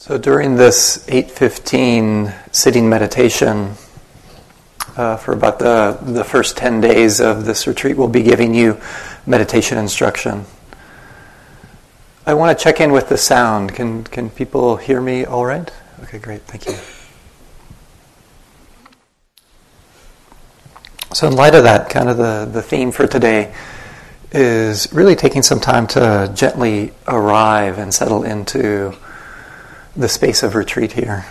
So during this 815 sitting meditation, uh, for about the, the first 10 days of this retreat, we'll be giving you meditation instruction. I want to check in with the sound. Can, can people hear me all right? Okay, great, thank you. So, in light of that, kind of the, the theme for today is really taking some time to gently arrive and settle into the space of retreat here.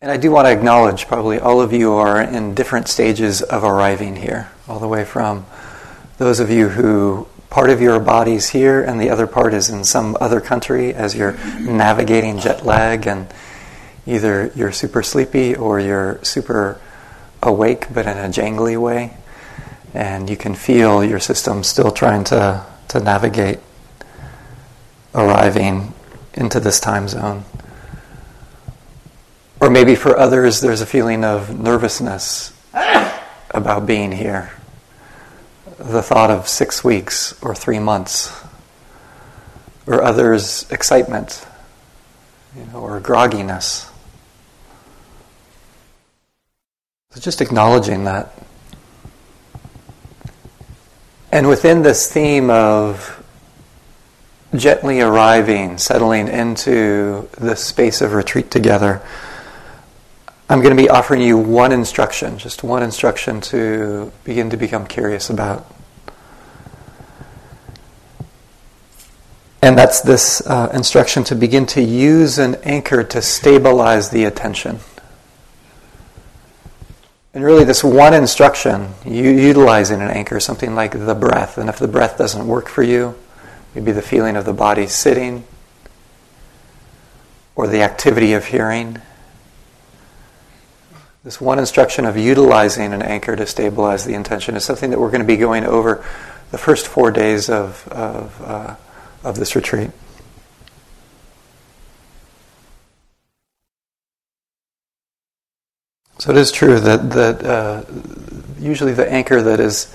And I do want to acknowledge probably all of you are in different stages of arriving here, all the way from those of you who part of your body's here and the other part is in some other country as you're navigating jet lag and either you're super sleepy or you're super awake but in a jangly way and you can feel your system still trying to, to navigate arriving into this time zone. Or maybe for others, there's a feeling of nervousness about being here. The thought of six weeks or three months. Or others, excitement, you know, or grogginess. So just acknowledging that. And within this theme of gently arriving, settling into the space of retreat together, I'm going to be offering you one instruction, just one instruction to begin to become curious about. And that's this uh, instruction to begin to use an anchor to stabilize the attention. And really, this one instruction, utilizing an anchor, something like the breath. And if the breath doesn't work for you, Maybe the feeling of the body sitting or the activity of hearing. This one instruction of utilizing an anchor to stabilize the intention is something that we're going to be going over the first four days of, of, uh, of this retreat. So it is true that, that uh, usually the anchor that is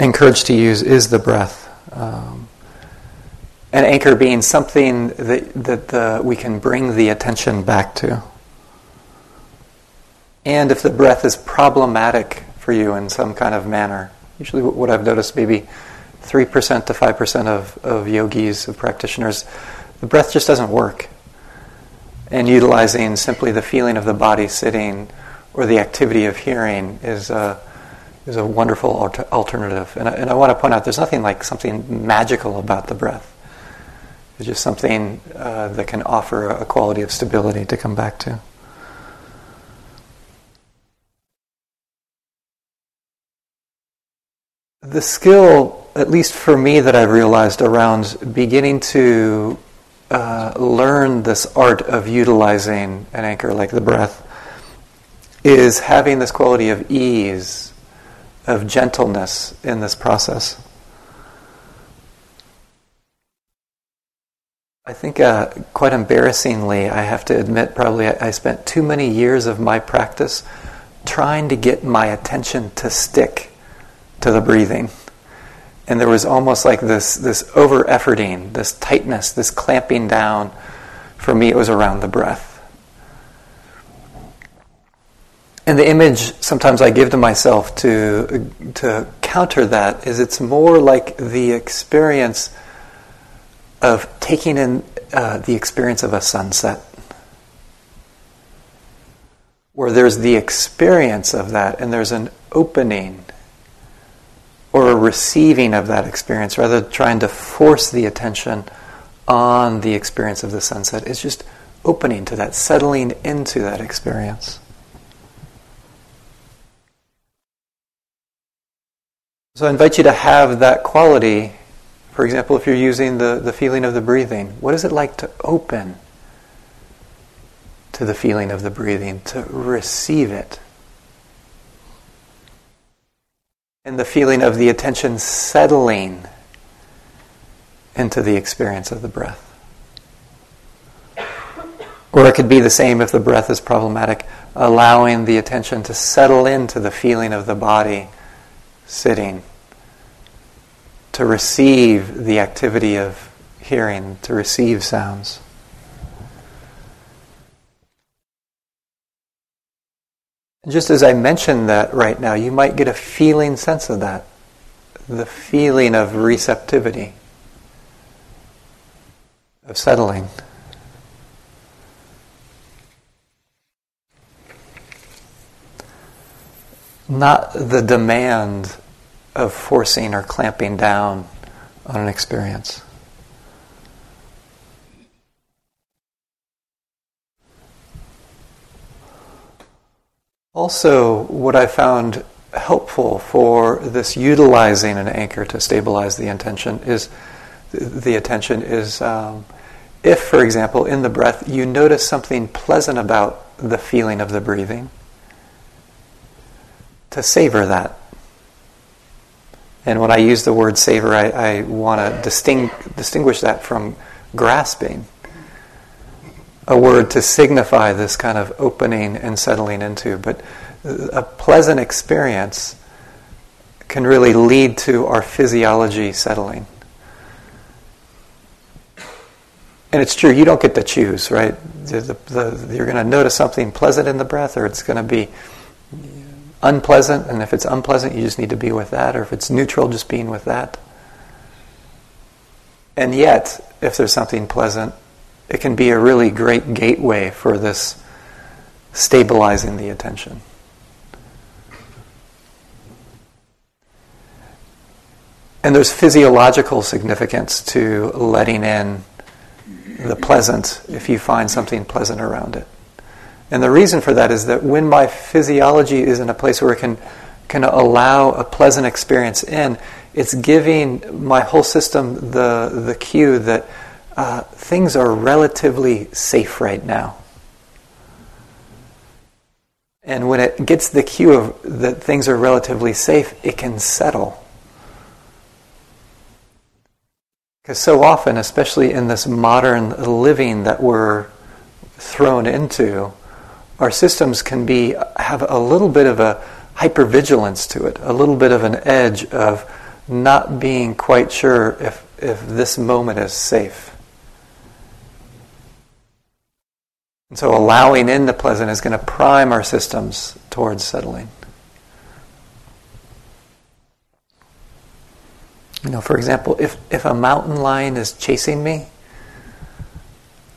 encouraged to use is the breath. Um, an anchor being something that, that the, we can bring the attention back to. And if the breath is problematic for you in some kind of manner, usually what I've noticed, maybe 3% to 5% of, of yogis, of practitioners, the breath just doesn't work. And utilizing simply the feeling of the body sitting or the activity of hearing is a, is a wonderful alter- alternative. And I, and I want to point out there's nothing like something magical about the breath. It's just something uh, that can offer a quality of stability to come back to. The skill, at least for me, that I've realized around beginning to uh, learn this art of utilizing an anchor like the breath is having this quality of ease, of gentleness in this process. I think, uh, quite embarrassingly, I have to admit, probably I, I spent too many years of my practice trying to get my attention to stick to the breathing. And there was almost like this, this over efforting, this tightness, this clamping down. For me, it was around the breath. And the image sometimes I give to myself to, to counter that is it's more like the experience of taking in uh, the experience of a sunset, where there's the experience of that and there's an opening or a receiving of that experience rather than trying to force the attention on the experience of the sunset. It's just opening to that, settling into that experience. So I invite you to have that quality for example, if you're using the, the feeling of the breathing, what is it like to open to the feeling of the breathing, to receive it? And the feeling of the attention settling into the experience of the breath. Or it could be the same if the breath is problematic, allowing the attention to settle into the feeling of the body sitting to receive the activity of hearing, to receive sounds. Just as I mentioned that right now, you might get a feeling sense of that the feeling of receptivity, of settling. Not the demand of forcing or clamping down on an experience. Also, what I found helpful for this utilizing an anchor to stabilize the intention is the attention is um, if, for example, in the breath you notice something pleasant about the feeling of the breathing, to savor that. And when I use the word savor, I, I want to disting- distinguish that from grasping. A word to signify this kind of opening and settling into. But a pleasant experience can really lead to our physiology settling. And it's true, you don't get to choose, right? The, the, the, you're going to notice something pleasant in the breath, or it's going to be unpleasant, and if it's unpleasant, you just need to be with that, or if it's neutral, just being with that. And yet, if there's something pleasant, it can be a really great gateway for this stabilizing the attention. And there's physiological significance to letting in the pleasant if you find something pleasant around it. And the reason for that is that when my physiology is in a place where it can, can allow a pleasant experience in, it's giving my whole system the, the cue that uh, things are relatively safe right now. And when it gets the cue of that things are relatively safe, it can settle. Because so often, especially in this modern living that we're thrown into, our systems can be have a little bit of a hypervigilance to it, a little bit of an edge of not being quite sure if, if this moment is safe. And so allowing in the pleasant is going to prime our systems towards settling. You know, for example, if, if a mountain lion is chasing me,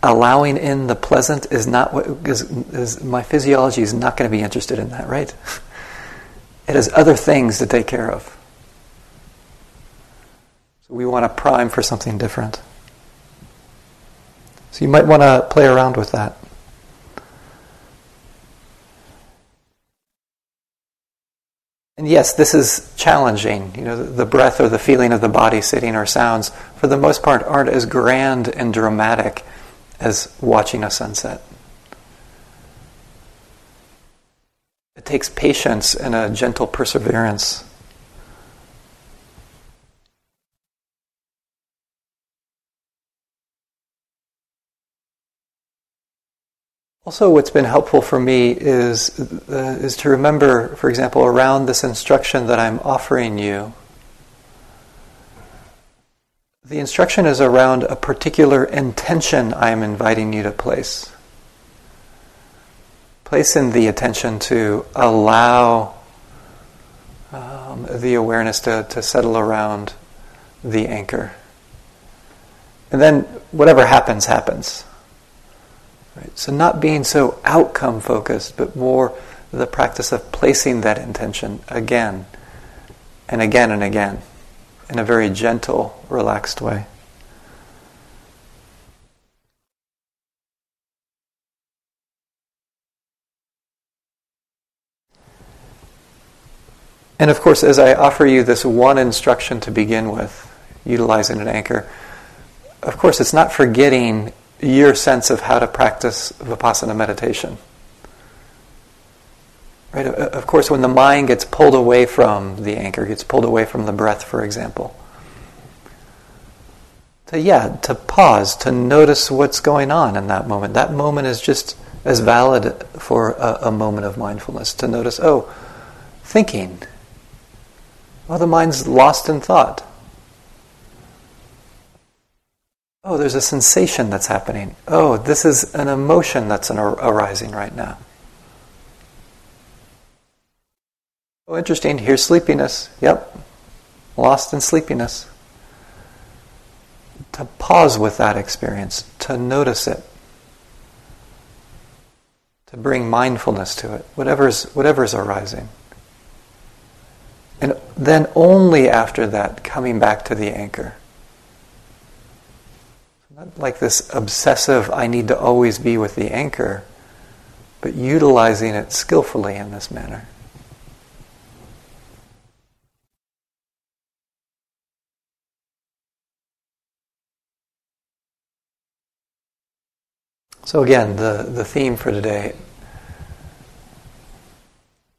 allowing in the pleasant is not what is, is my physiology is not going to be interested in that, right? It has other things to take care of. So we want to prime for something different. So you might want to play around with that. And yes, this is challenging. You know, the breath or the feeling of the body sitting or sounds, for the most part, aren't as grand and dramatic as watching a sunset. It takes patience and a gentle perseverance. Also, what's been helpful for me is, uh, is to remember, for example, around this instruction that I'm offering you, the instruction is around a particular intention I am inviting you to place. Place in the attention to allow um, the awareness to, to settle around the anchor. And then whatever happens, happens. Right? So, not being so outcome focused, but more the practice of placing that intention again and again and again in a very gentle, relaxed way. And of course, as I offer you this one instruction to begin with, utilizing an anchor, of course, it's not forgetting your sense of how to practice vipassana meditation. Right? Uh, of course, when the mind gets pulled away from the anchor, gets pulled away from the breath, for example, So, yeah, to pause, to notice what's going on in that moment. That moment is just as valid for a, a moment of mindfulness. To notice, oh, thinking. Oh, the mind's lost in thought. Oh, there's a sensation that's happening. Oh, this is an emotion that's an arising right now. Oh, interesting. Here's sleepiness. Yep. Lost in sleepiness. To pause with that experience, to notice it, to bring mindfulness to it, whatever's, whatever's arising. And then only after that, coming back to the anchor. Not like this obsessive, I need to always be with the anchor, but utilizing it skillfully in this manner. So, again, the, the theme for today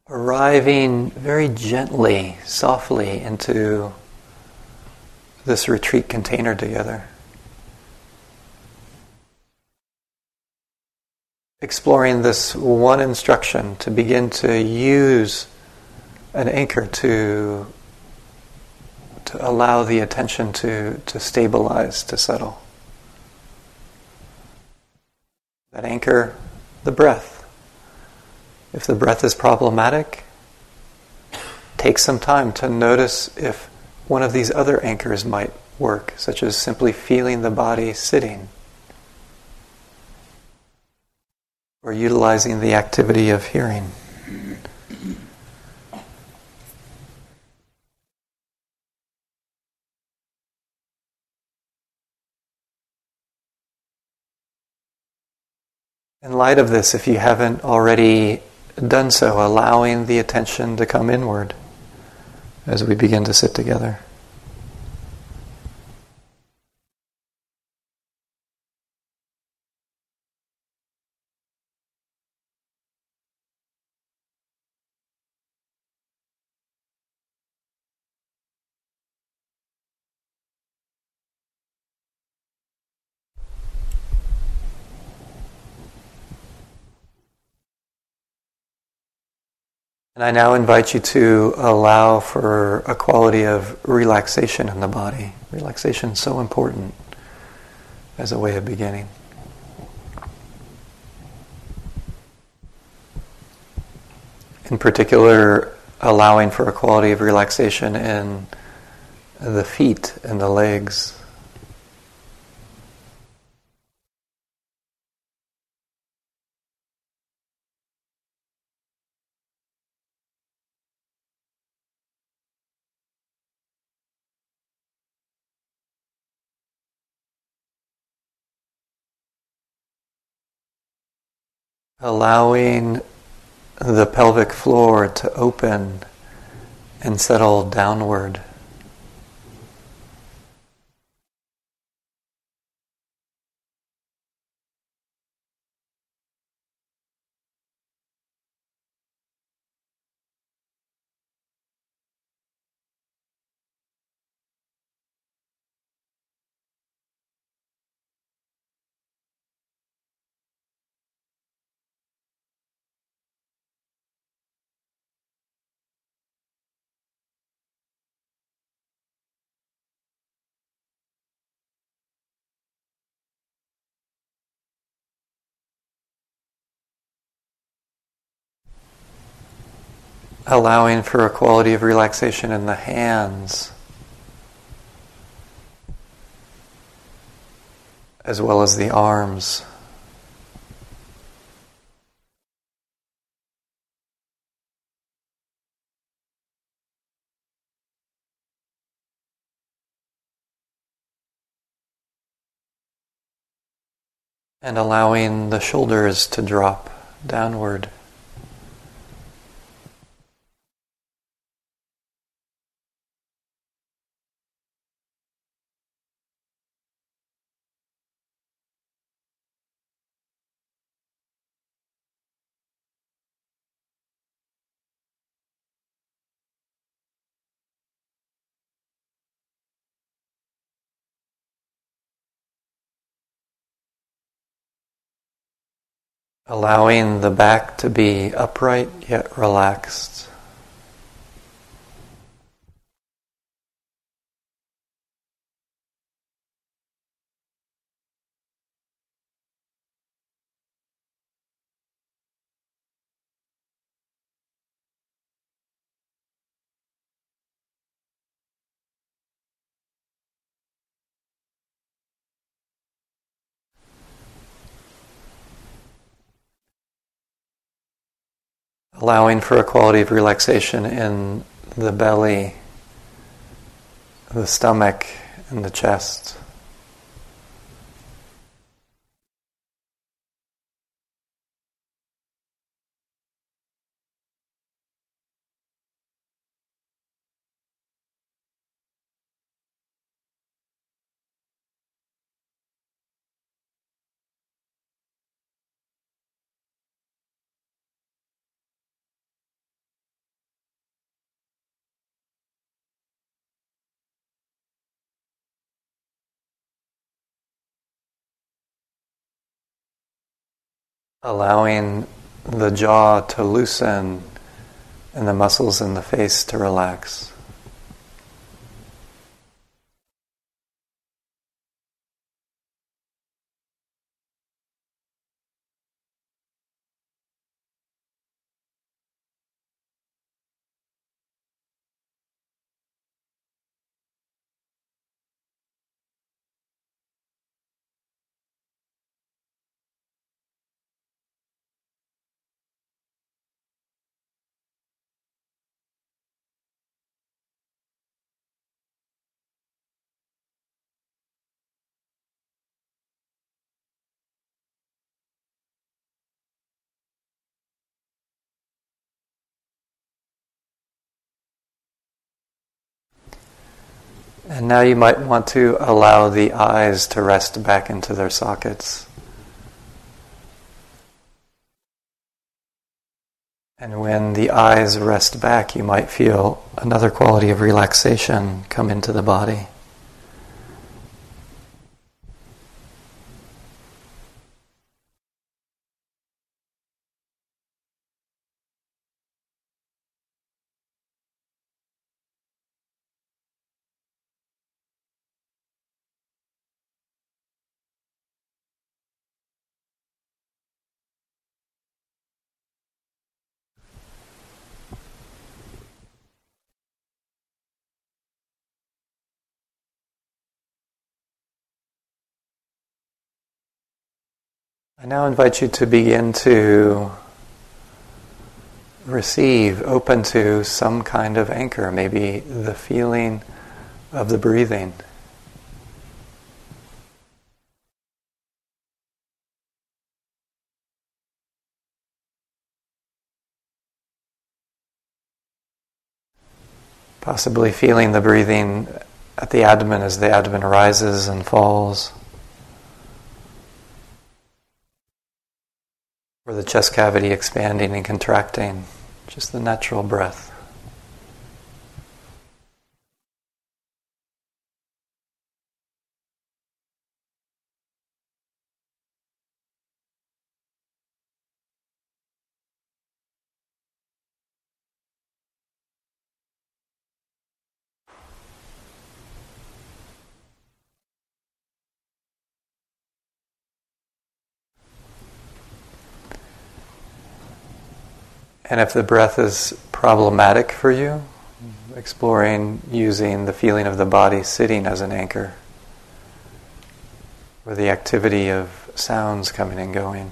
arriving very gently, softly into this retreat container together. Exploring this one instruction to begin to use an anchor to, to allow the attention to, to stabilize, to settle. That anchor, the breath. If the breath is problematic, take some time to notice if one of these other anchors might work, such as simply feeling the body sitting or utilizing the activity of hearing. Light of this, if you haven't already done so, allowing the attention to come inward as we begin to sit together. And I now invite you to allow for a quality of relaxation in the body. Relaxation is so important as a way of beginning. In particular, allowing for a quality of relaxation in the feet and the legs. Allowing the pelvic floor to open and settle downward. Allowing for a quality of relaxation in the hands as well as the arms. And allowing the shoulders to drop downward. Allowing the back to be upright yet relaxed. Allowing for a quality of relaxation in the belly, the stomach, and the chest. Allowing the jaw to loosen and the muscles in the face to relax. And now you might want to allow the eyes to rest back into their sockets. And when the eyes rest back, you might feel another quality of relaxation come into the body. I now invite you to begin to receive, open to some kind of anchor, maybe the feeling of the breathing. Possibly feeling the breathing at the abdomen as the abdomen rises and falls. Or the chest cavity expanding and contracting, just the natural breath. And if the breath is problematic for you, exploring using the feeling of the body sitting as an anchor, or the activity of sounds coming and going.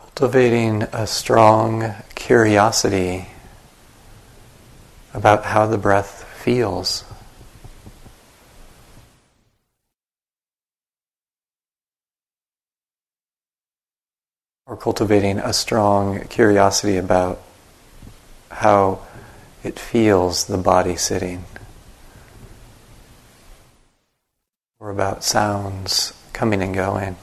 Cultivating a strong curiosity about how the breath feels. Or cultivating a strong curiosity about how it feels the body sitting. Or about sounds coming and going.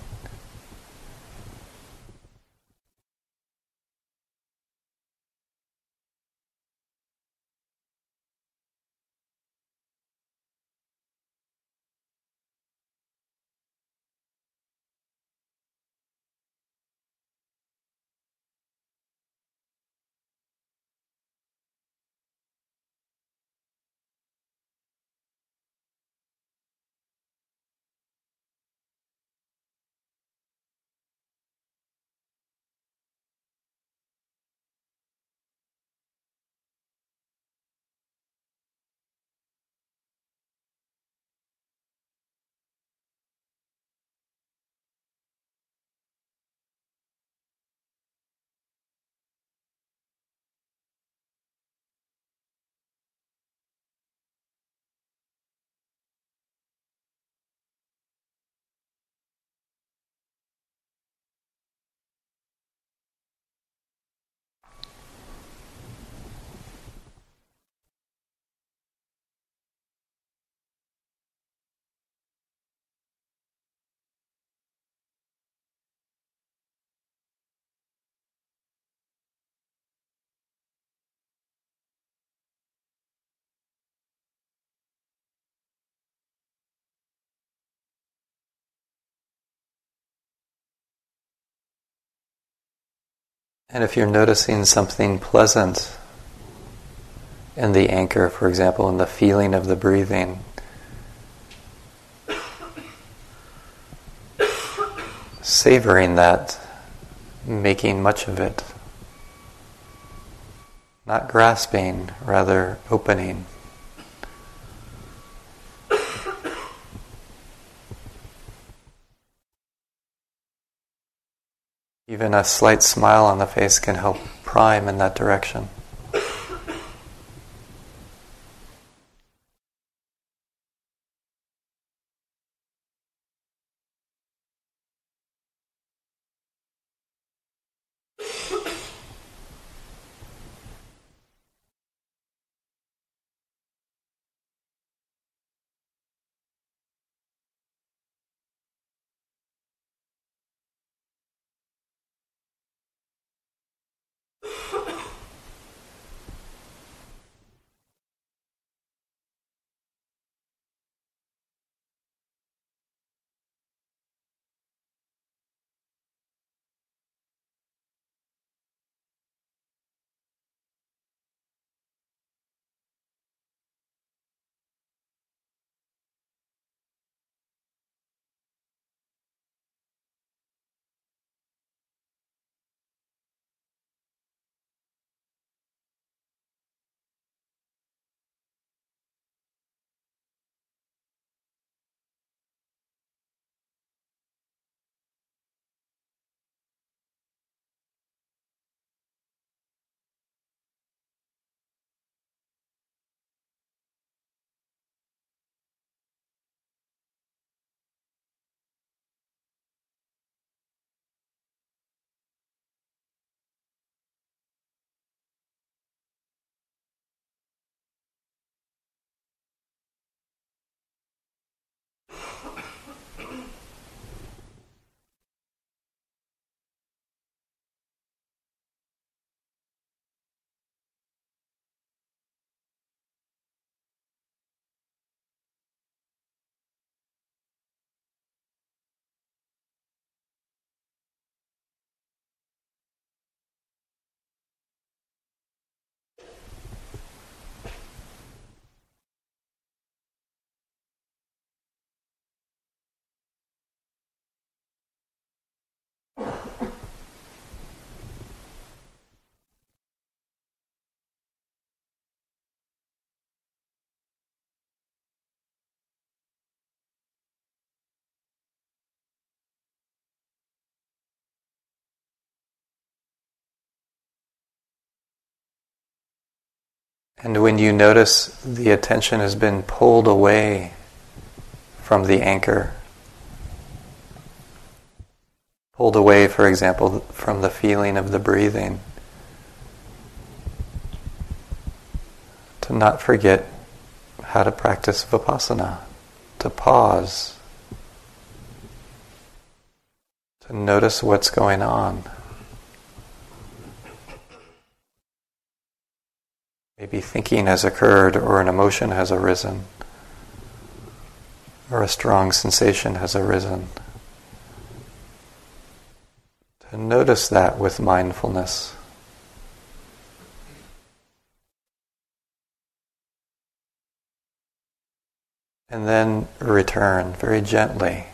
And if you're noticing something pleasant in the anchor, for example, in the feeling of the breathing, savoring that, making much of it, not grasping, rather opening. Even a slight smile on the face can help prime in that direction. And when you notice the attention has been pulled away from the anchor, pulled away, for example, from the feeling of the breathing, to not forget how to practice vipassana, to pause, to notice what's going on. Maybe thinking has occurred, or an emotion has arisen, or a strong sensation has arisen. To notice that with mindfulness. And then return very gently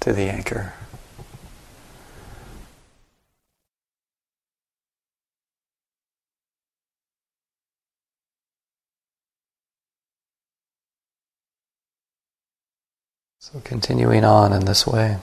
to the anchor. So continuing on in this way.